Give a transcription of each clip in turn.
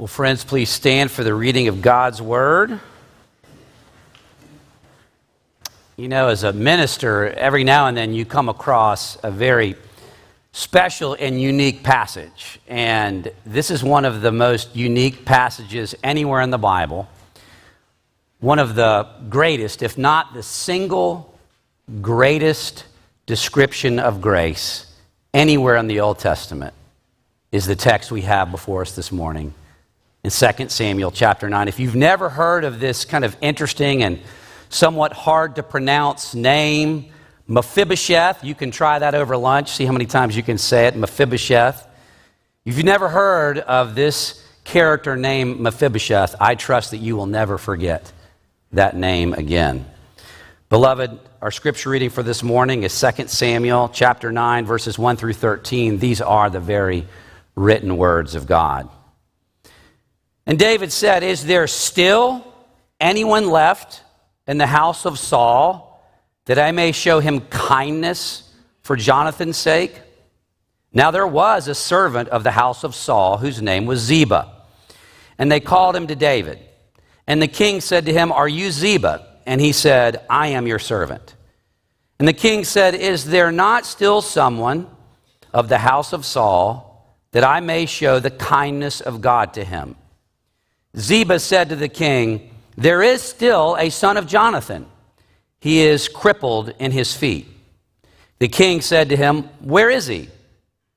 Well, friends, please stand for the reading of God's Word. You know, as a minister, every now and then you come across a very special and unique passage. And this is one of the most unique passages anywhere in the Bible. One of the greatest, if not the single greatest description of grace anywhere in the Old Testament, is the text we have before us this morning in 2 Samuel chapter 9. If you've never heard of this kind of interesting and somewhat hard to pronounce name, Mephibosheth, you can try that over lunch, see how many times you can say it, Mephibosheth. If you've never heard of this character named Mephibosheth, I trust that you will never forget that name again. Beloved, our scripture reading for this morning is 2 Samuel chapter 9 verses 1 through 13. These are the very written words of God. And David said, Is there still anyone left in the house of Saul that I may show him kindness for Jonathan's sake? Now there was a servant of the house of Saul whose name was Ziba. And they called him to David. And the king said to him, Are you Ziba? And he said, I am your servant. And the king said, Is there not still someone of the house of Saul that I may show the kindness of God to him? Ziba said to the king, There is still a son of Jonathan. He is crippled in his feet. The king said to him, Where is he?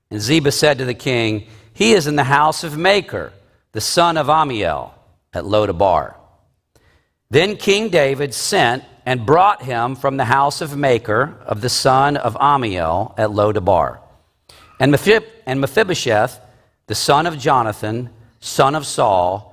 And Ziba said to the king, He is in the house of Machir, the son of Ammiel, at Lodabar. Then King David sent and brought him from the house of Machir of the son of Ammiel at Lodabar. And Mephibosheth, the son of Jonathan, son of Saul,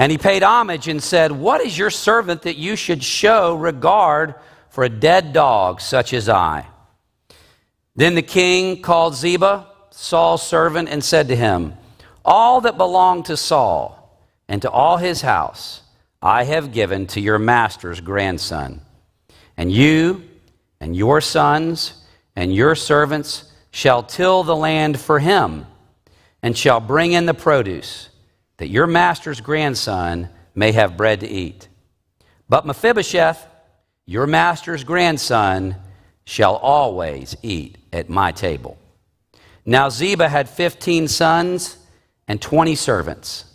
And he paid homage and said, What is your servant that you should show regard for a dead dog such as I? Then the king called Ziba, Saul's servant, and said to him, All that belonged to Saul and to all his house I have given to your master's grandson. And you and your sons and your servants shall till the land for him and shall bring in the produce that your master's grandson may have bread to eat. But Mephibosheth, your master's grandson, shall always eat at my table. Now Ziba had 15 sons and 20 servants.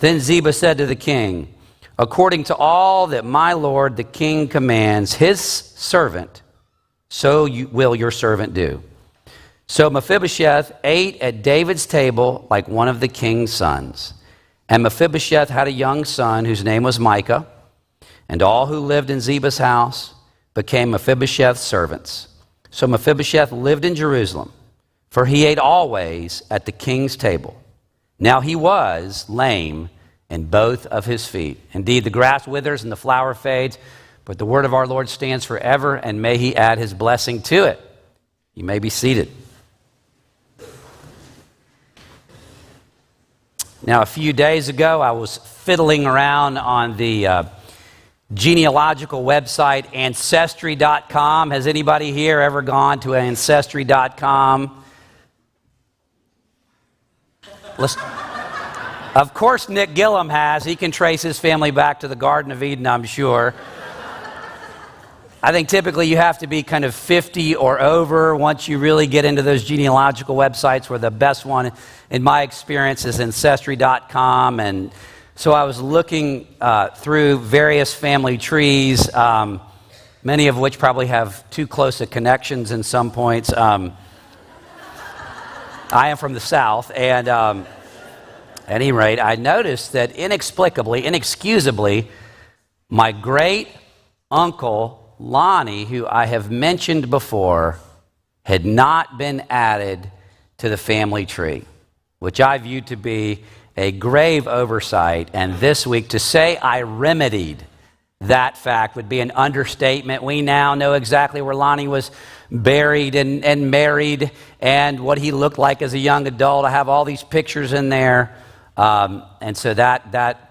Then Ziba said to the king, According to all that my lord the king commands his servant, so you, will your servant do. So Mephibosheth ate at David's table like one of the king's sons. And Mephibosheth had a young son whose name was Micah, and all who lived in Ziba's house became Mephibosheth's servants. So Mephibosheth lived in Jerusalem, for he ate always at the king's table. Now he was lame in both of his feet. Indeed, the grass withers and the flower fades, but the word of our Lord stands forever, and may he add his blessing to it. You may be seated. Now, a few days ago, I was fiddling around on the uh, genealogical website ancestry.com. Has anybody here ever gone to ancestry.com? Of course, Nick Gillum has. He can trace his family back to the Garden of Eden, I'm sure. I think typically you have to be kind of 50 or over once you really get into those genealogical websites, where the best one, in my experience, is Ancestry.com. And so I was looking uh, through various family trees, um, many of which probably have too close a connections in some points. Um, I am from the South, and um, at any rate, I noticed that inexplicably, inexcusably, my great uncle Lonnie, who I have mentioned before, had not been added to the family tree, which I view to be a grave oversight. And this week, to say I remedied that fact would be an understatement. We now know exactly where Lonnie was buried and, and married and what he looked like as a young adult. I have all these pictures in there. Um, and so that, that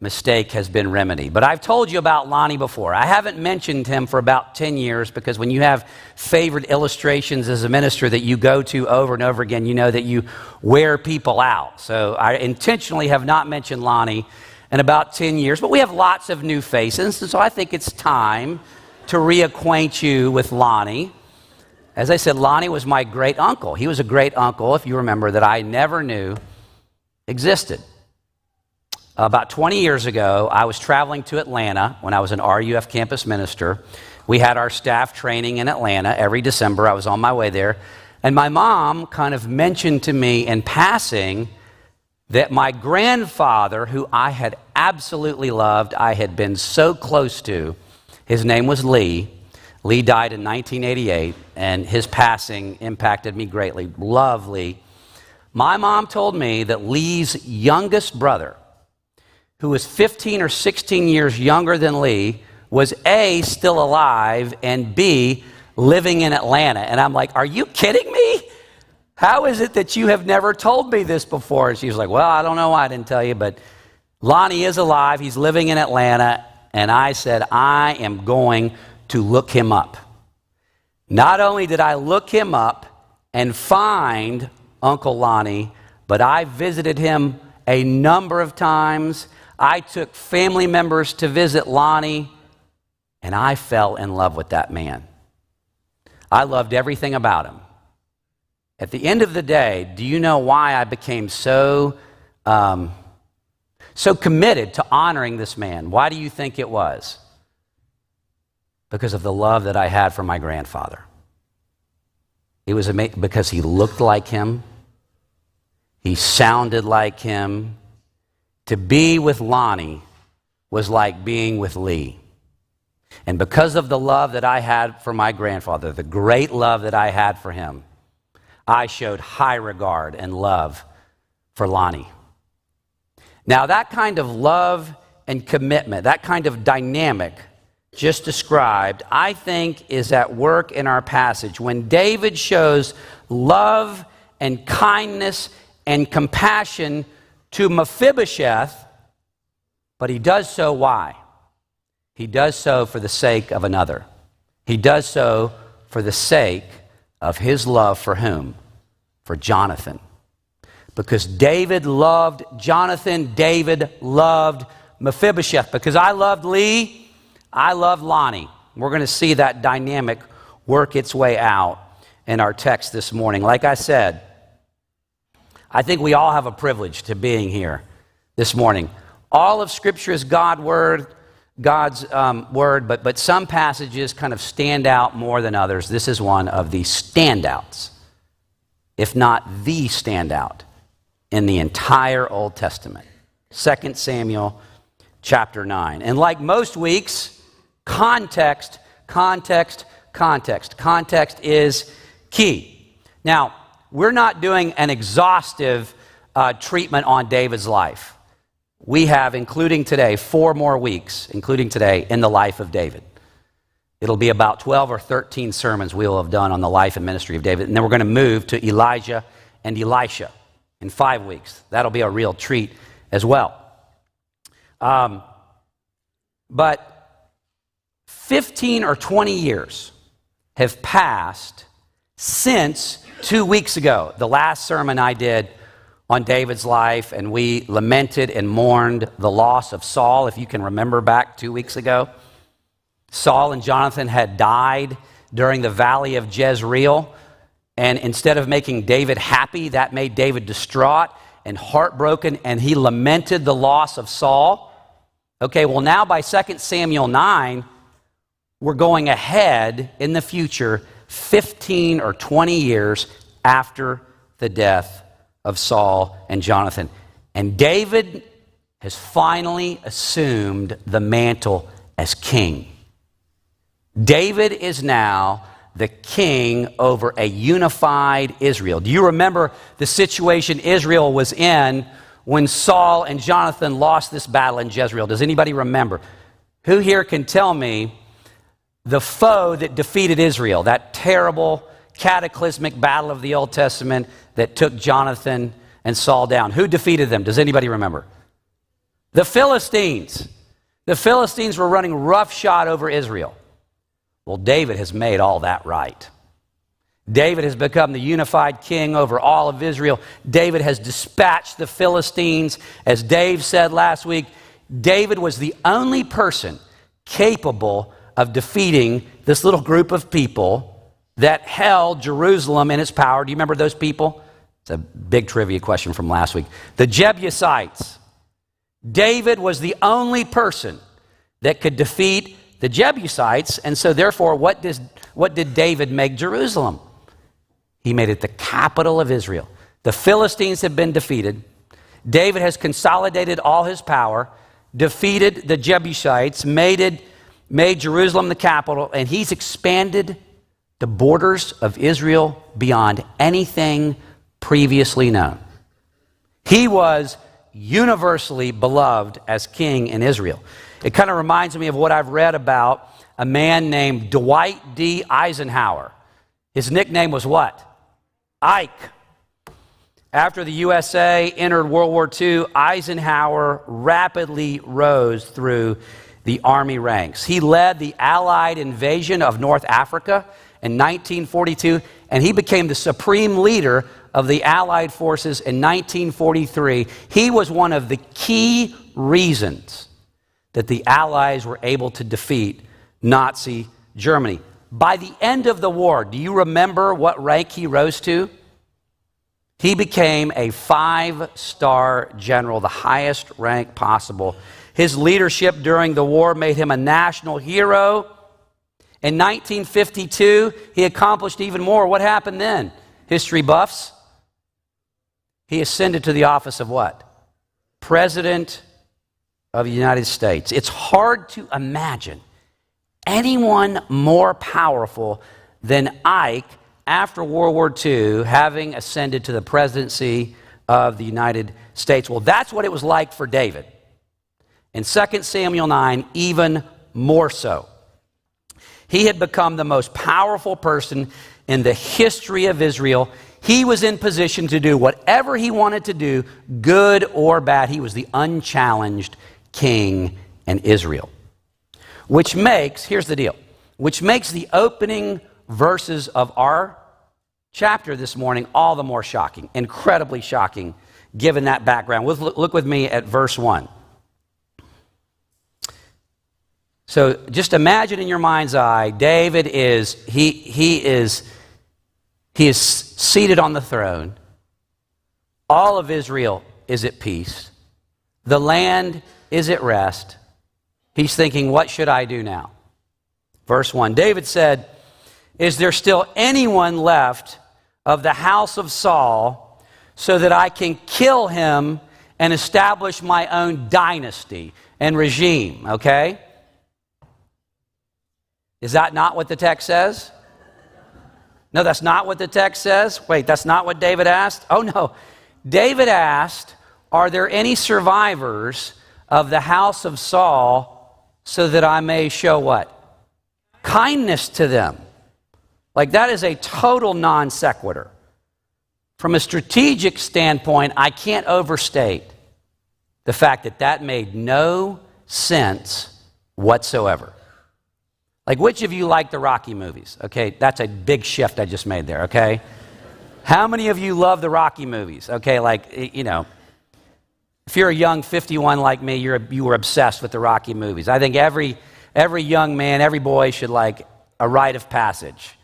mistake has been remedied. But I've told you about Lonnie before. I haven't mentioned him for about 10 years because when you have favorite illustrations as a minister that you go to over and over again, you know that you wear people out. So I intentionally have not mentioned Lonnie in about 10 years, but we have lots of new faces. And so I think it's time to reacquaint you with Lonnie. As I said, Lonnie was my great uncle. He was a great uncle, if you remember, that I never knew existed. About 20 years ago, I was traveling to Atlanta when I was an RUF campus minister. We had our staff training in Atlanta every December. I was on my way there. And my mom kind of mentioned to me in passing that my grandfather, who I had absolutely loved, I had been so close to, his name was Lee. Lee died in 1988, and his passing impacted me greatly. Love Lee. My mom told me that Lee's youngest brother, who was 15 or 16 years younger than Lee, was A, still alive, and B, living in Atlanta. And I'm like, Are you kidding me? How is it that you have never told me this before? And she was like, Well, I don't know why I didn't tell you, but Lonnie is alive. He's living in Atlanta. And I said, I am going to look him up. Not only did I look him up and find Uncle Lonnie, but I visited him a number of times. I took family members to visit Lonnie, and I fell in love with that man. I loved everything about him. At the end of the day, do you know why I became so, um, so committed to honoring this man? Why do you think it was? Because of the love that I had for my grandfather. It was because he looked like him, he sounded like him. To be with Lonnie was like being with Lee. And because of the love that I had for my grandfather, the great love that I had for him, I showed high regard and love for Lonnie. Now, that kind of love and commitment, that kind of dynamic just described, I think is at work in our passage. When David shows love and kindness and compassion to Mephibosheth, but he does so why? He does so for the sake of another. He does so for the sake of his love for whom? For Jonathan. Because David loved Jonathan, David loved Mephibosheth. Because I loved Lee, I loved Lonnie. We're going to see that dynamic work its way out in our text this morning. Like I said, I think we all have a privilege to being here this morning. All of Scripture is God word, God's um, word, but, but some passages kind of stand out more than others. This is one of the standouts, if not the standout, in the entire Old Testament. 2 Samuel chapter 9. And like most weeks, context, context, context. Context is key. Now, we're not doing an exhaustive uh, treatment on David's life we have, including today, four more weeks, including today, in the life of David. It'll be about 12 or 13 sermons we will have done on the life and ministry of David. And then we're going to move to Elijah and Elisha in five weeks. That'll be a real treat as well. Um, but 15 or 20 years have passed since two weeks ago, the last sermon I did on David's life, and we lamented and mourned the loss of Saul, if you can remember back two weeks ago. Saul and Jonathan had died during the valley of Jezreel, and instead of making David happy, that made David distraught and heartbroken, and he lamented the loss of Saul. Okay, well, now by 2 Samuel 9, we're going ahead in the future 15 or 20 years after the death of Saul and Jonathan. And David has finally assumed the mantle as king. David is now the king over a unified Israel. Do you remember the situation Israel was in when Saul and Jonathan lost this battle in Jezreel? Does anybody remember? Who here can tell me the foe that defeated Israel, that terrible, cataclysmic battle of the Old Testament that took Jonathan and Saul down? Who defeated them? Does anybody remember? The Philistines. The Philistines were running roughshod over Israel. Well, David has made all that right. David has become the unified king over all of Israel. David has dispatched the Philistines. As Dave said last week, David was the only person capable of defeating this little group of people that held Jerusalem in its power. Do you remember those people? It's a big trivia question from last week. The Jebusites. David was the only person that could defeat the Jebusites, and so therefore, what, does, what did David make Jerusalem? He made it the capital of Israel. The Philistines have been defeated. David has consolidated all his power, defeated the Jebusites, made, it, made Jerusalem the capital, and he's expanded the borders of Israel beyond anything previously known. He was universally beloved as king in Israel. It kind of reminds me of what I've read about a man named Dwight D. Eisenhower. His nickname was what? Ike. After the USA entered World War II, Eisenhower rapidly rose through the Army ranks. He led the Allied invasion of North Africa in 1942, and he became the supreme leader of the Allied forces in 1943, he was one of the key reasons that the Allies were able to defeat Nazi Germany. By the end of the war, do you remember what rank he rose to? He became a five star general, the highest rank possible. His leadership during the war made him a national hero. In 1952, he accomplished even more. What happened then? History buffs he ascended to the office of what? President of the United States. It's hard to imagine anyone more powerful than Ike after World War II having ascended to the presidency of the United States. Well, that's what it was like for David. In 2 Samuel 9, even more so. He had become the most powerful person in the history of Israel. He was in position to do whatever he wanted to do, good or bad. He was the unchallenged king in Israel. Which makes, here's the deal, which makes the opening verses of our chapter this morning all the more shocking, incredibly shocking, given that background. Look with me at verse 1. So just imagine in your mind's eye, David is, he, he is he is seated on the throne. All of Israel is at peace. The land is at rest. He's thinking, What should I do now? Verse 1 David said, Is there still anyone left of the house of Saul so that I can kill him and establish my own dynasty and regime? Okay? Is that not what the text says? No, that's not what the text says. Wait, that's not what David asked? Oh, no. David asked, Are there any survivors of the house of Saul so that I may show what? Kindness to them. Like, that is a total non sequitur. From a strategic standpoint, I can't overstate the fact that that made no sense whatsoever. Like, which of you like the Rocky movies? Okay, that's a big shift I just made there, okay? How many of you love the Rocky movies? Okay, like, you know, if you're a young 51 like me, you're, you were obsessed with the Rocky movies. I think every, every young man, every boy should like a rite of passage.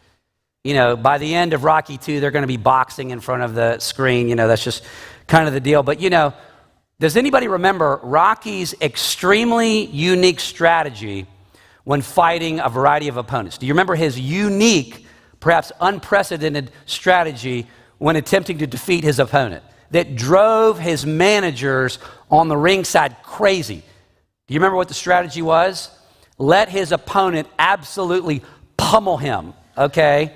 You know, by the end of Rocky 2, they're going to be boxing in front of the screen. You know, that's just kind of the deal. But, you know, does anybody remember Rocky's extremely unique strategy when fighting a variety of opponents. Do you remember his unique, perhaps unprecedented strategy when attempting to defeat his opponent that drove his managers on the ringside crazy? Do you remember what the strategy was? Let his opponent absolutely pummel him, okay?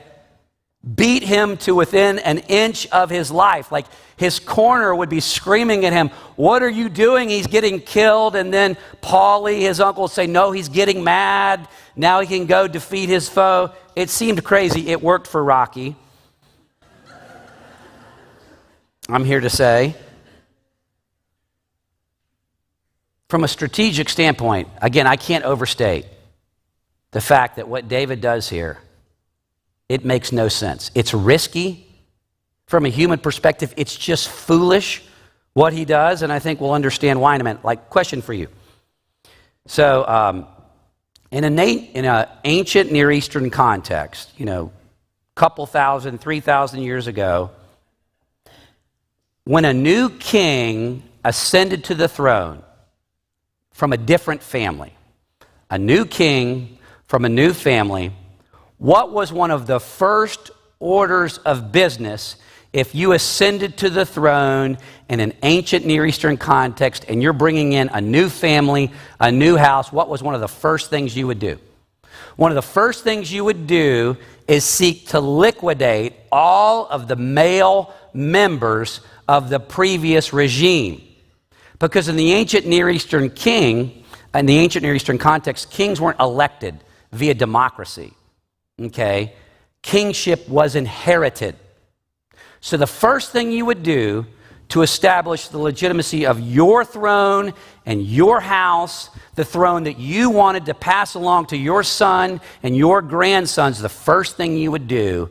Beat him to within an inch of his life. Like his corner would be screaming at him, What are you doing? He's getting killed. And then Paulie, his uncle, would say, No, he's getting mad. Now he can go defeat his foe. It seemed crazy. It worked for Rocky. I'm here to say. From a strategic standpoint, again, I can't overstate the fact that what David does here it makes no sense. It's risky from a human perspective. It's just foolish what he does, and I think we'll understand why in a minute. Like, question for you. So, um, in an in a ancient Near Eastern context, you know, couple thousand, three thousand years ago, when a new king ascended to the throne from a different family, a new king from a new family, what was one of the first orders of business if you ascended to the throne in an ancient Near Eastern context and you're bringing in a new family, a new house? What was one of the first things you would do? One of the first things you would do is seek to liquidate all of the male members of the previous regime. Because in the ancient Near Eastern king, in the ancient Near Eastern context, kings weren't elected via democracy okay, kingship was inherited. So the first thing you would do to establish the legitimacy of your throne and your house, the throne that you wanted to pass along to your son and your grandsons, the first thing you would do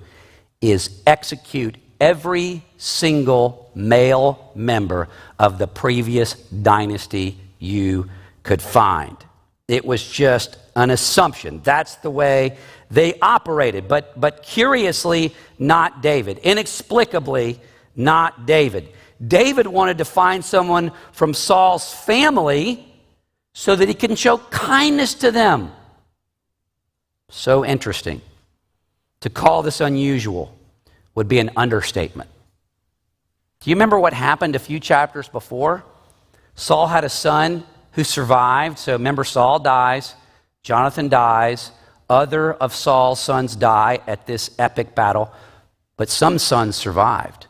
is execute every single male member of the previous dynasty you could find. It was just an assumption. That's the way they operated. But, but curiously, not David. Inexplicably, not David. David wanted to find someone from Saul's family so that he can show kindness to them. So interesting. To call this unusual would be an understatement. Do you remember what happened a few chapters before? Saul had a son who survived. So remember, Saul dies, Jonathan dies, other of Saul's sons die at this epic battle, but some sons survived.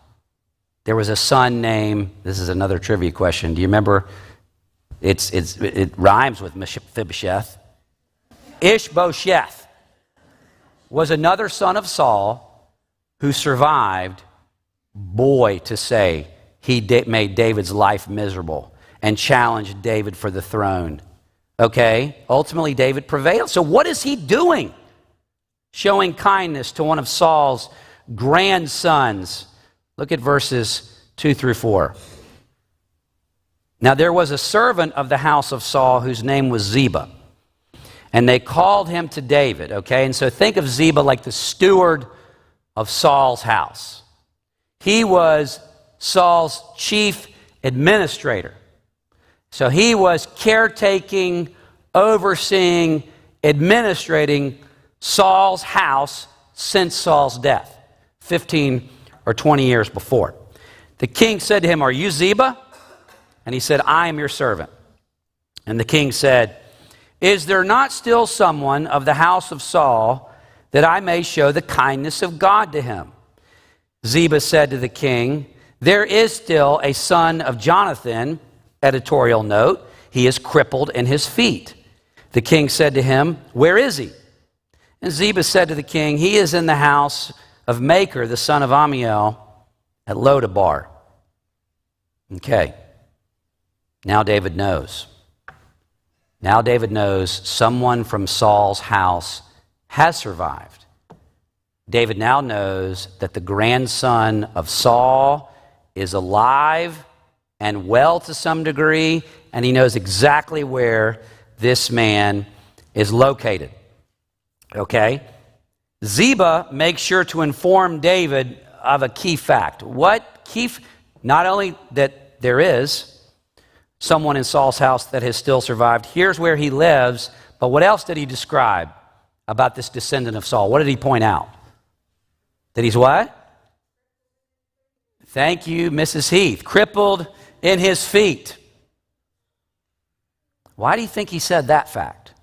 There was a son named, this is another trivia question. Do you remember? It's, it's, it rhymes with Mephibosheth. Ishbosheth was another son of Saul who survived. Boy, to say he made David's life miserable and challenged David for the throne. Okay? Ultimately, David prevailed. So, what is he doing? Showing kindness to one of Saul's grandsons. Look at verses 2 through 4. Now, there was a servant of the house of Saul whose name was Ziba. And they called him to David, okay? And so think of Ziba like the steward of Saul's house. He was Saul's chief administrator. So he was caretaking, overseeing, administrating Saul's house since Saul's death, 15 or 20 years before. The king said to him, Are you Ziba? And he said, I am your servant. And the king said, Is there not still someone of the house of Saul that I may show the kindness of God to him? Ziba said to the king, There is still a son of Jonathan Editorial note, he is crippled in his feet. The king said to him, Where is he? And Ziba said to the king, He is in the house of Machir, the son of Ammiel, at Lodabar. Okay. Now David knows. Now David knows someone from Saul's house has survived. David now knows that the grandson of Saul is alive and well to some degree, and he knows exactly where this man is located. Okay? Ziba makes sure to inform David of a key fact. What key? F- not only that there is someone in Saul's house that has still survived, here's where he lives, but what else did he describe about this descendant of Saul? What did he point out? That he's what? Thank you, Mrs. Heath. Crippled in his feet. Why do you think he said that fact?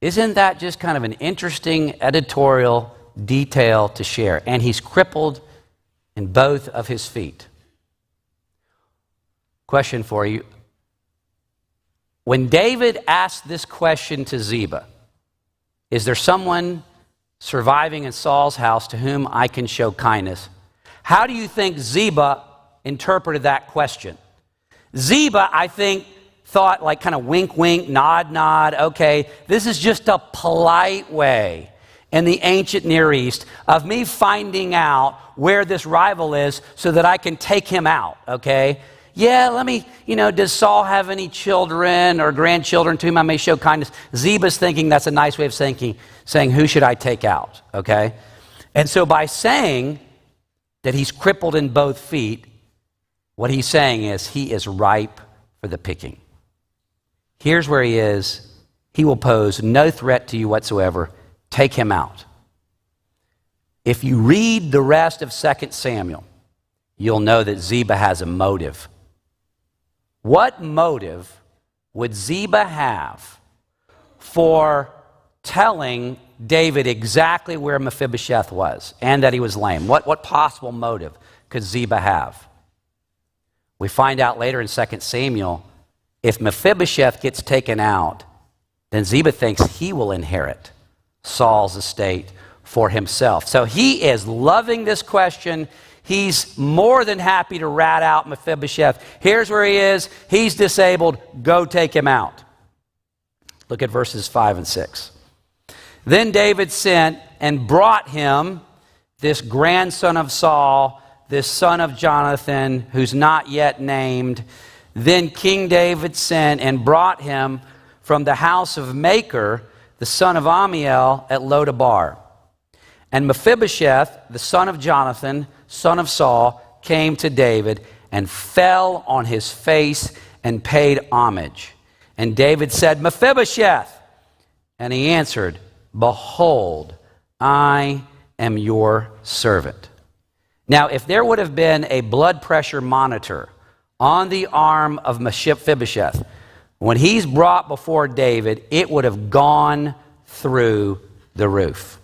Isn't that just kind of an interesting editorial detail to share. And he's crippled in both of his feet. Question for you. When David asked this question to Ziba, is there someone surviving in Saul's house to whom I can show kindness? How do you think Ziba interpreted that question? Ziba, I think, thought like kind of wink, wink, nod, nod. Okay, this is just a polite way in the ancient Near East of me finding out where this rival is so that I can take him out. Okay? Yeah, let me, you know, does Saul have any children or grandchildren to whom I may show kindness? Ziba's thinking that's a nice way of thinking, saying, who should I take out? Okay? And so by saying that he's crippled in both feet, what he's saying is he is ripe for the picking. Here's where he is. He will pose no threat to you whatsoever. Take him out. If you read the rest of 2 Samuel, you'll know that Ziba has a motive. What motive would Ziba have for telling David exactly where Mephibosheth was and that he was lame? What, what possible motive could Ziba have? We find out later in 2 Samuel if Mephibosheth gets taken out, then Ziba thinks he will inherit Saul's estate for himself. So he is loving this question. He's more than happy to rat out Mephibosheth. Here's where he is. He's disabled. Go take him out. Look at verses 5 and 6. Then David sent and brought him this grandson of Saul, this son of Jonathan, who's not yet named. Then King David sent and brought him from the house of Machir, the son of Ammiel, at Lodabar. And Mephibosheth, the son of Jonathan, son of Saul, came to David and fell on his face and paid homage. And David said, Mephibosheth. And he answered, Behold, I am your servant. Now, if there would have been a blood pressure monitor on the arm of Mephibosheth, when he's brought before David, it would have gone through the roof.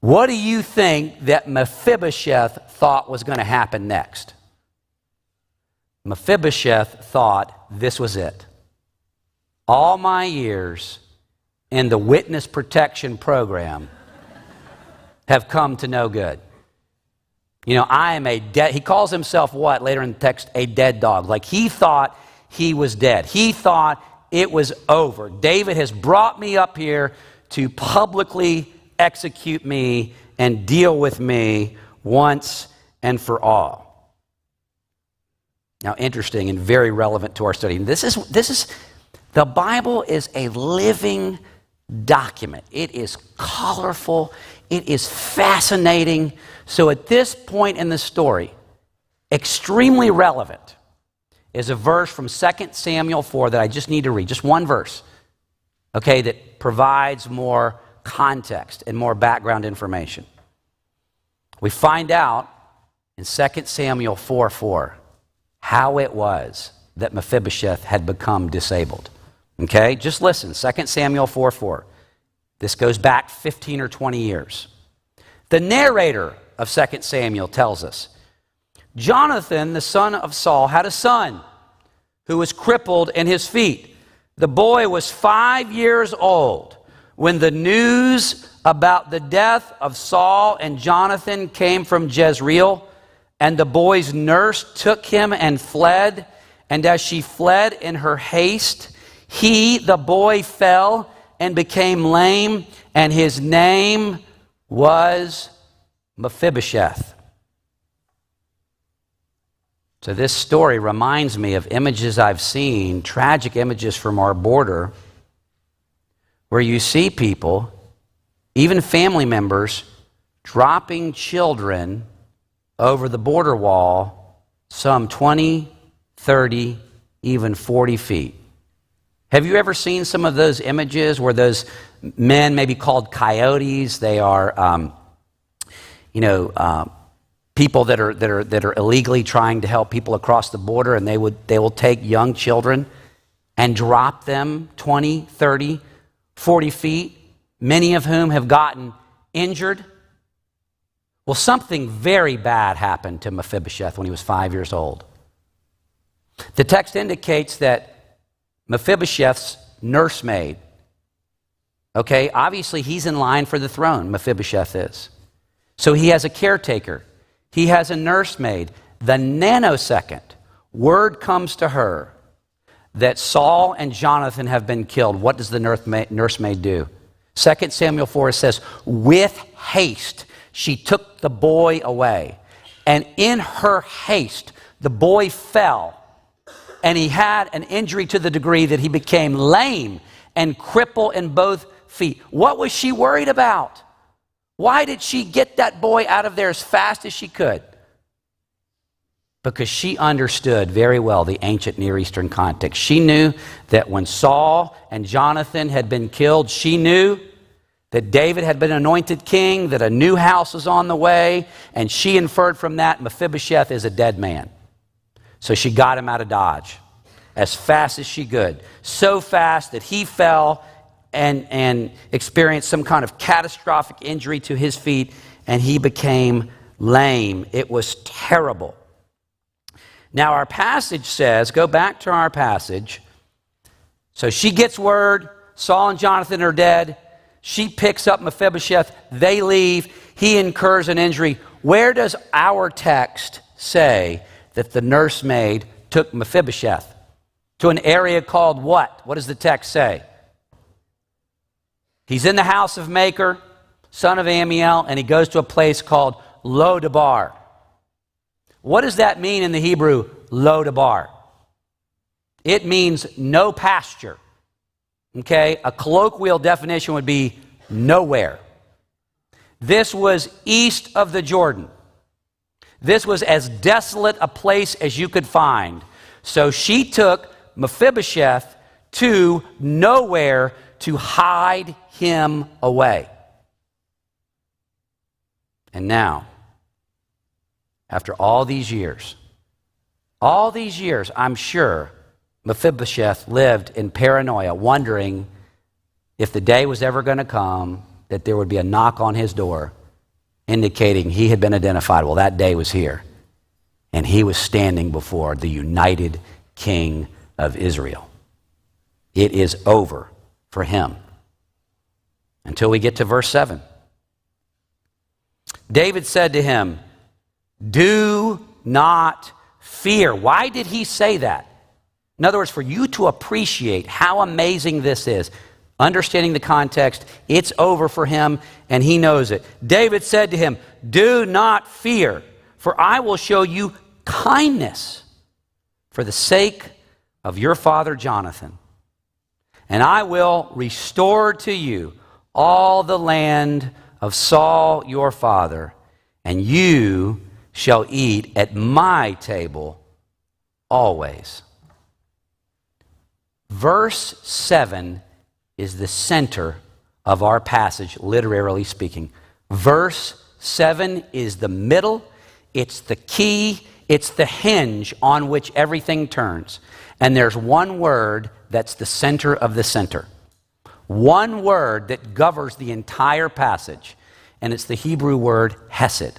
What do you think that Mephibosheth thought was going to happen next? Mephibosheth thought this was it. All my years in the witness protection program have come to no good. You know, I am a dead, he calls himself what later in the text? A dead dog. Like he thought he was dead. He thought it was over. David has brought me up here to publicly execute me and deal with me once and for all. Now, interesting and very relevant to our study. This is, this is, the Bible is a living document. It is colorful, it is fascinating. So, at this point in the story, extremely relevant is a verse from 2 Samuel 4 that I just need to read, just one verse, okay, that provides more context and more background information. We find out in 2 Samuel 4 4 how it was that Mephibosheth had become disabled. Okay, just listen 2 Samuel 4 4. This goes back 15 or 20 years. The narrator of 2 Samuel tells us Jonathan, the son of Saul, had a son who was crippled in his feet. The boy was five years old when the news about the death of Saul and Jonathan came from Jezreel, and the boy's nurse took him and fled. And as she fled in her haste, he, the boy, fell and became lame, and his name was Mephibosheth. So, this story reminds me of images I've seen, tragic images from our border, where you see people, even family members, dropping children over the border wall some 20, 30, even 40 feet. Have you ever seen some of those images where those men may be called coyotes? They are, um, you know, uh, people that are, that, are, that are illegally trying to help people across the border, and they, would, they will take young children and drop them 20, 30, 40 feet, many of whom have gotten injured. Well, something very bad happened to Mephibosheth when he was five years old. The text indicates that Mephibosheth's nursemaid, okay, obviously he's in line for the throne, Mephibosheth is. So he has a caretaker, he has a nursemaid. The nanosecond word comes to her that Saul and Jonathan have been killed, what does the nursemaid do? 2 Samuel 4 says, With haste she took the boy away. And in her haste, the boy fell. And he had an injury to the degree that he became lame and crippled in both feet. What was she worried about? Why did she get that boy out of there as fast as she could? Because she understood very well the ancient Near Eastern context. She knew that when Saul and Jonathan had been killed, she knew that David had been anointed king, that a new house was on the way, and she inferred from that Mephibosheth is a dead man. So she got him out of Dodge as fast as she could. So fast that he fell and, and experienced some kind of catastrophic injury to his feet, and he became lame. It was terrible. Now, our passage says, go back to our passage. So she gets word Saul and Jonathan are dead. She picks up Mephibosheth. They leave. He incurs an injury. Where does our text say that the nursemaid took Mephibosheth? To an area called what? What does the text say? He's in the house of Machir, son of Ammiel, and he goes to a place called Lodabar. What does that mean in the Hebrew, Lodabar? It means no pasture. Okay? A colloquial definition would be nowhere. This was east of the Jordan. This was as desolate a place as you could find. So she took Mephibosheth to nowhere to hide him away. And now, after all these years, all these years, I'm sure Mephibosheth lived in paranoia, wondering if the day was ever going to come that there would be a knock on his door indicating he had been identified. Well, that day was here. And he was standing before the united king of Israel. It is over for him until we get to verse 7. David said to him, Do not fear. Why did he say that? In other words, for you to appreciate how amazing this is, understanding the context, it's over for him and he knows it. David said to him, Do not fear, for I will show you kindness for the sake of your father Jonathan. And I will restore to you all the land of Saul your father, and you shall eat at my table always. Verse 7 is the center of our passage, literally speaking. Verse 7 is the middle, it's the key, it's the hinge on which everything turns. And there's one word that's the center of the center. One word that governs the entire passage, and it's the Hebrew word hesed.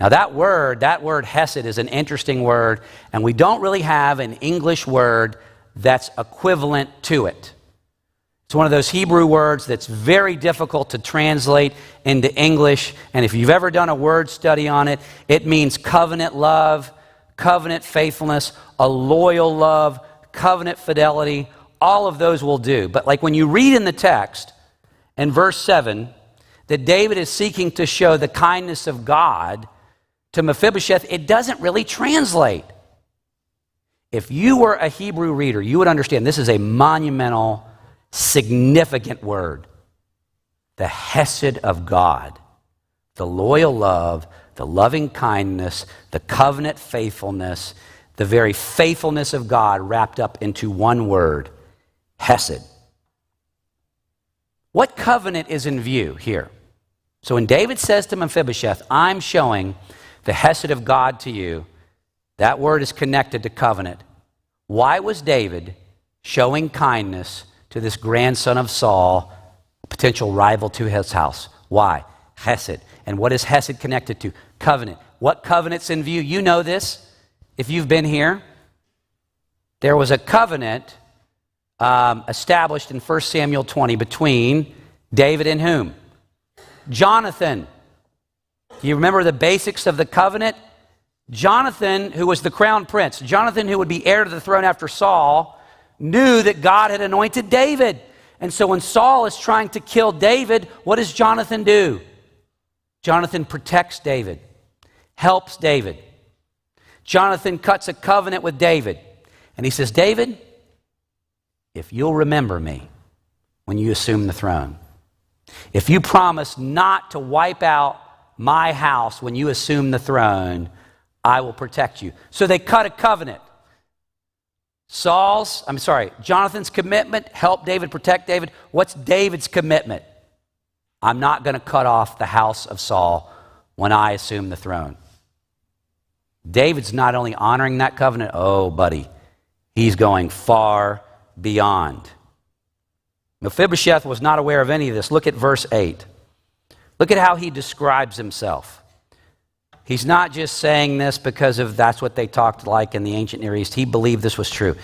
Now, that word, that word hesed, is an interesting word, and we don't really have an English word that's equivalent to it. It's one of those Hebrew words that's very difficult to translate into English. And if you've ever done a word study on it, it means covenant love, covenant faithfulness, a loyal love, covenant fidelity. All of those will do. But like when you read in the text in verse 7 that David is seeking to show the kindness of God to Mephibosheth, it doesn't really translate. If you were a Hebrew reader, you would understand this is a monumental, significant word. The Hesed of God, the loyal love, the loving kindness, the covenant faithfulness, the very faithfulness of God wrapped up into one word Hesed. What covenant is in view here? So when David says to Mephibosheth, I'm showing the Hesed of God to you, that word is connected to covenant. Why was David showing kindness to this grandson of Saul potential rival to his house. Why? Hesed. And what is Hesed connected to? Covenant. What covenant's in view? You know this if you've been here. There was a covenant um, established in 1 Samuel 20 between David and whom? Jonathan. You remember the basics of the covenant? Jonathan, who was the crown prince, Jonathan, who would be heir to the throne after Saul, knew that God had anointed David. And so when Saul is trying to kill David, what does Jonathan do? Jonathan protects David, helps David. Jonathan cuts a covenant with David. And he says, David, if you'll remember me when you assume the throne, if you promise not to wipe out my house when you assume the throne, I will protect you. So they cut a covenant. Saul's, I'm sorry, Jonathan's commitment helped David protect David. What's David's commitment? I'm not going to cut off the house of Saul when I assume the throne. David's not only honoring that covenant, oh, buddy, he's going far beyond. Mephibosheth was not aware of any of this. Look at verse 8. Look at how he describes himself. He's not just saying this because of that's what they talked like in the ancient Near East. He believed this was true.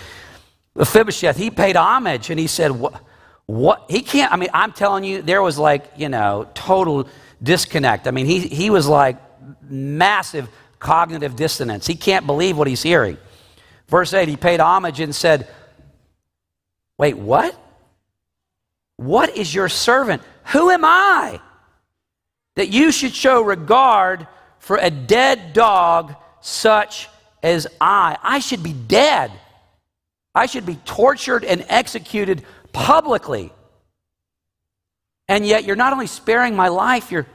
Mephibosheth, he paid homage and he said, What? what? He can't, I mean, I'm telling you, there was like, you know, total disconnect. I mean, he, he was like massive cognitive dissonance. He can't believe what he's hearing. Verse 8, he paid homage and said, Wait, what? What is your servant? Who am I that you should show regard for a dead dog such as I? I should be dead. I should be tortured and executed publicly. And yet, you're not only sparing my life, you're,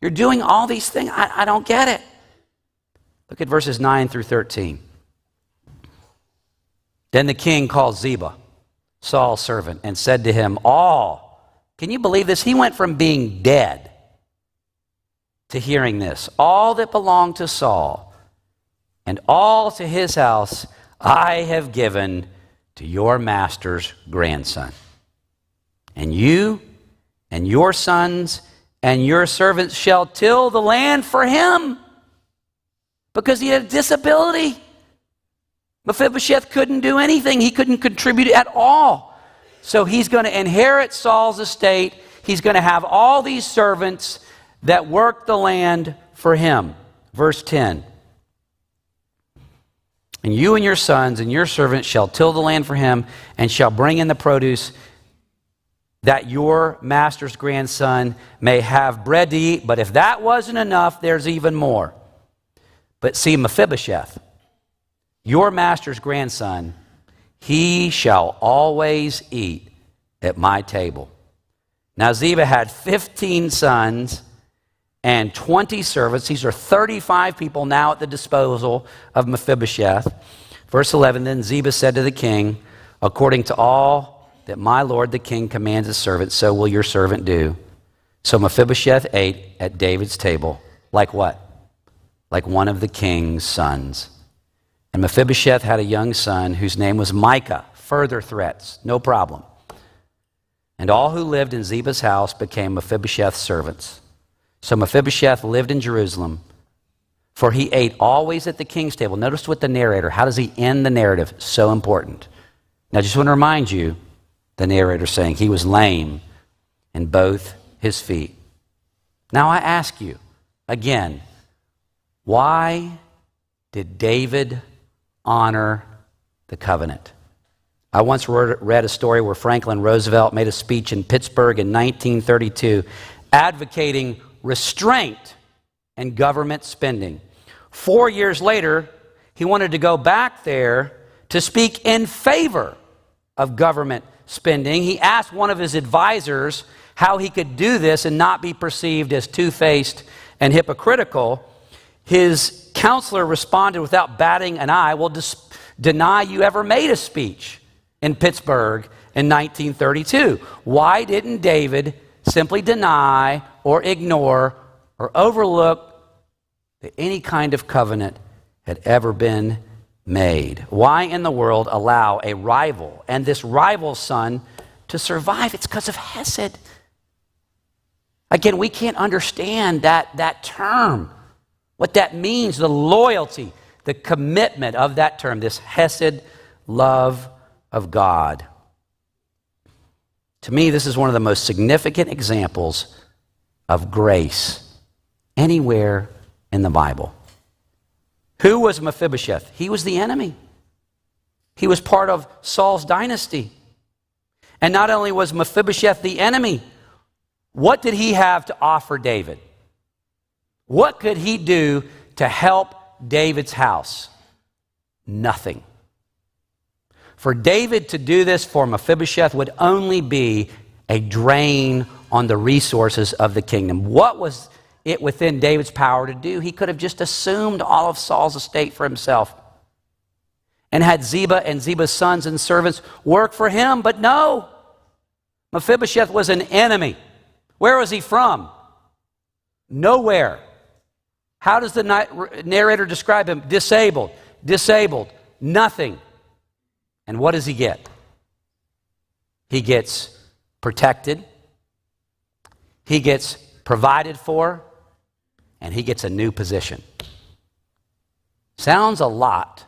you're doing all these things. I, I don't get it. Look at verses 9 through 13. Then the king called Ziba Saul's servant, and said to him, All, can you believe this? He went from being dead to hearing this. All that belonged to Saul and all to his house I have given to your master's grandson. And you and your sons and your servants shall till the land for him because he had a disability. Mephibosheth couldn't do anything, he couldn't contribute at all. So he's going to inherit Saul's estate. He's going to have all these servants that work the land for him. Verse 10 And you and your sons and your servants shall till the land for him and shall bring in the produce that your master's grandson may have bread to eat. But if that wasn't enough, there's even more. But see, Mephibosheth, your master's grandson, he shall always eat at my table. Now, Ziba had 15 sons and 20 servants. These are 35 people now at the disposal of Mephibosheth. Verse 11 Then Ziba said to the king, According to all that my lord the king commands his servant, so will your servant do. So Mephibosheth ate at David's table, like what? Like one of the king's sons. And Mephibosheth had a young son whose name was Micah. Further threats, no problem. And all who lived in Ziba's house became Mephibosheth's servants. So Mephibosheth lived in Jerusalem, for he ate always at the king's table. Notice what the narrator, how does he end the narrative? So important. Now, I just want to remind you the narrator saying he was lame in both his feet. Now, I ask you again, why did David honor the covenant. I once read a story where Franklin Roosevelt made a speech in Pittsburgh in 1932 advocating restraint and government spending. Four years later, he wanted to go back there to speak in favor of government spending. He asked one of his advisors how he could do this and not be perceived as two faced and hypocritical. His counselor responded without batting an eye, Well, dis- deny you ever made a speech in Pittsburgh in 1932. Why didn't David simply deny or ignore or overlook that any kind of covenant had ever been made? Why in the world allow a rival and this rival's son to survive? It's because of Hesed. Again, we can't understand that, that term, what that means, the loyalty, the commitment of that term, this Hesed love of God. To me, this is one of the most significant examples of grace anywhere in the Bible. Who was Mephibosheth? He was the enemy. He was part of Saul's dynasty. And not only was Mephibosheth the enemy, what did he have to offer David? What could he do to help David's house? Nothing. For David to do this for Mephibosheth would only be a drain on the resources of the kingdom. What was it within David's power to do? He could have just assumed all of Saul's estate for himself and had Ziba and Ziba's sons and servants work for him, but no. Mephibosheth was an enemy. Where was he from? Nowhere. How does the narrator describe him? Disabled, disabled, nothing. And what does he get? He gets protected, he gets provided for, and he gets a new position. Sounds a lot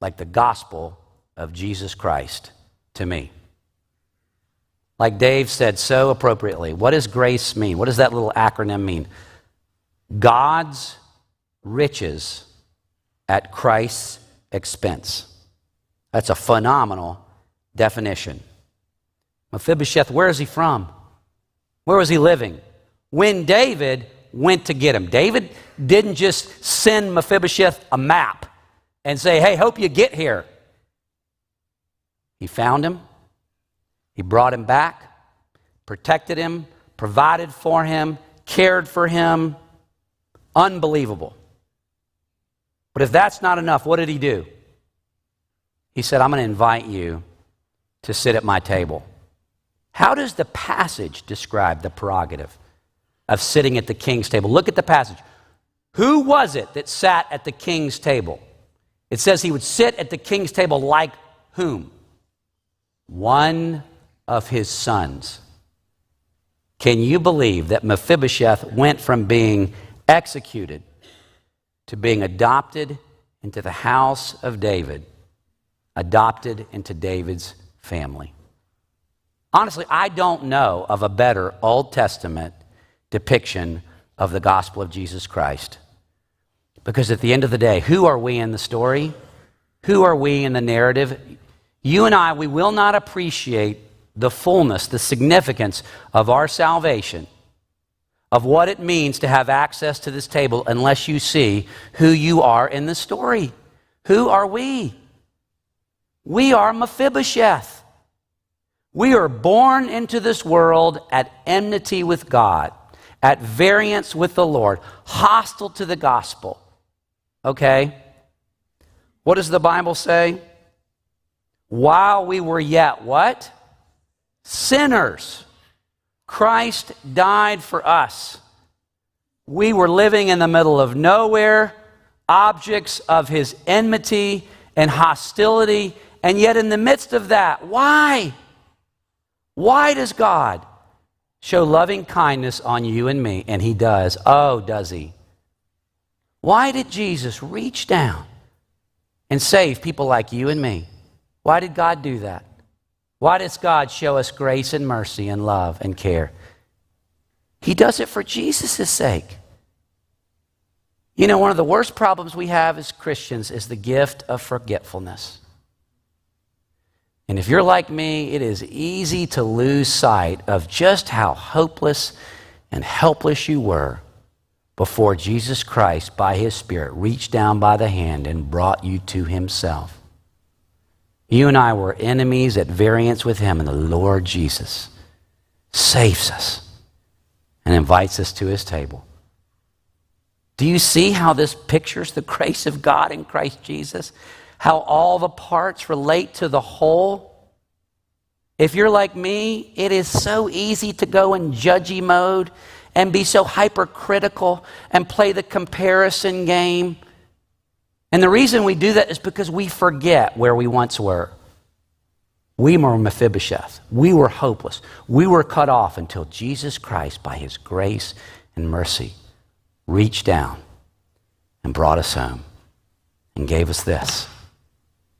like the gospel of Jesus Christ to me. Like Dave said so appropriately, what does grace mean? What does that little acronym mean? God's riches at Christ's expense. That's a phenomenal definition. Mephibosheth, where is he from? Where was he living? When David went to get him, David didn't just send Mephibosheth a map and say, hey, hope you get here. He found him, he brought him back, protected him, provided for him, cared for him. Unbelievable. But if that's not enough, what did he do? He said, I'm going to invite you to sit at my table. How does the passage describe the prerogative of sitting at the king's table? Look at the passage. Who was it that sat at the king's table? It says he would sit at the king's table like whom? One of his sons. Can you believe that Mephibosheth went from being executed to being adopted into the house of David, adopted into David's family? Honestly, I don't know of a better Old Testament depiction of the gospel of Jesus Christ. Because at the end of the day, who are we in the story? Who are we in the narrative? You and I, we will not appreciate the fullness, the significance of our salvation, of what it means to have access to this table, unless you see who you are in the story. Who are we? We are Mephibosheth. We are born into this world at enmity with God, at variance with the Lord, hostile to the gospel. Okay? What does the Bible say? While we were yet what? Sinners. Christ died for us. We were living in the middle of nowhere, objects of his enmity and hostility, and yet in the midst of that, why? Why does God show loving kindness on you and me? And he does. Oh, does he? Why did Jesus reach down and save people like you and me? Why did God do that? Why does God show us grace and mercy and love and care? He does it for Jesus' sake. You know, one of the worst problems we have as Christians is the gift of forgetfulness. And if you're like me, it is easy to lose sight of just how hopeless and helpless you were before Jesus Christ, by his Spirit, reached down by the hand and brought you to himself. You and I were enemies at variance with him, and the Lord Jesus saves us and invites us to his table. Do you see how this pictures the grace of God in Christ Jesus? How all the parts relate to the whole? If you're like me, it is so easy to go in judgy mode and be so hypercritical and play the comparison game. And the reason we do that is because we forget where we once were. We were Mephibosheth. We were hopeless. We were cut off until Jesus Christ, by his grace and mercy, reached down and brought us home and gave us this.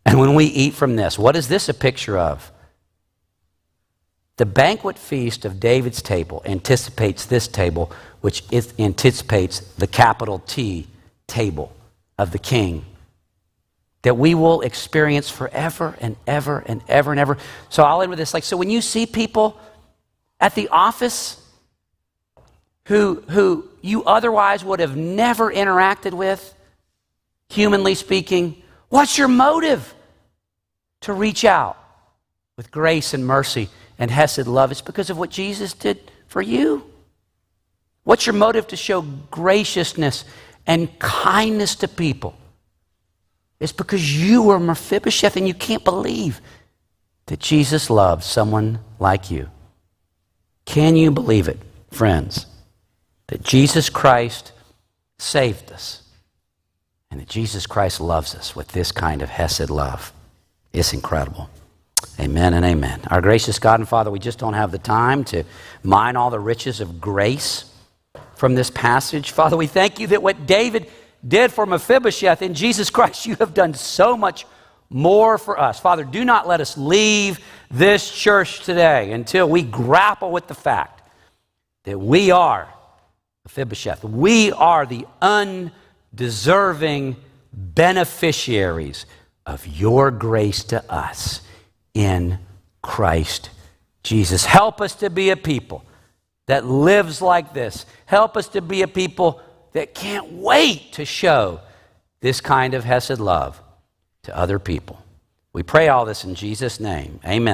And when we eat from this, what is this a picture of? The banquet feast of David's table anticipates this table, which anticipates the capital T table of the king that we will experience forever and ever and ever and ever. So I'll end with this. Like, so when you see people at the office who, who you otherwise would have never interacted with, humanly speaking, what's your motive to reach out with grace and mercy and Hesed love? It's because of what Jesus did for you. What's your motive to show graciousness and kindness to people? It's because you were Mephibosheth and you can't believe that Jesus loved someone like you. Can you believe it, friends? That Jesus Christ saved us and that Jesus Christ loves us with this kind of Hesed love. It's incredible. Amen and amen. Our gracious God and Father, we just don't have the time to mine all the riches of grace from this passage. Father, we thank you that what David did for Mephibosheth in Jesus Christ, you have done so much more for us. Father, do not let us leave this church today until we grapple with the fact that we are Mephibosheth. We are the undeserving beneficiaries of your grace to us in Christ Jesus. Help us to be a people that lives like this. Help us to be a people that can't wait to show this kind of Hesed love to other people. We pray all this in Jesus' name. Amen.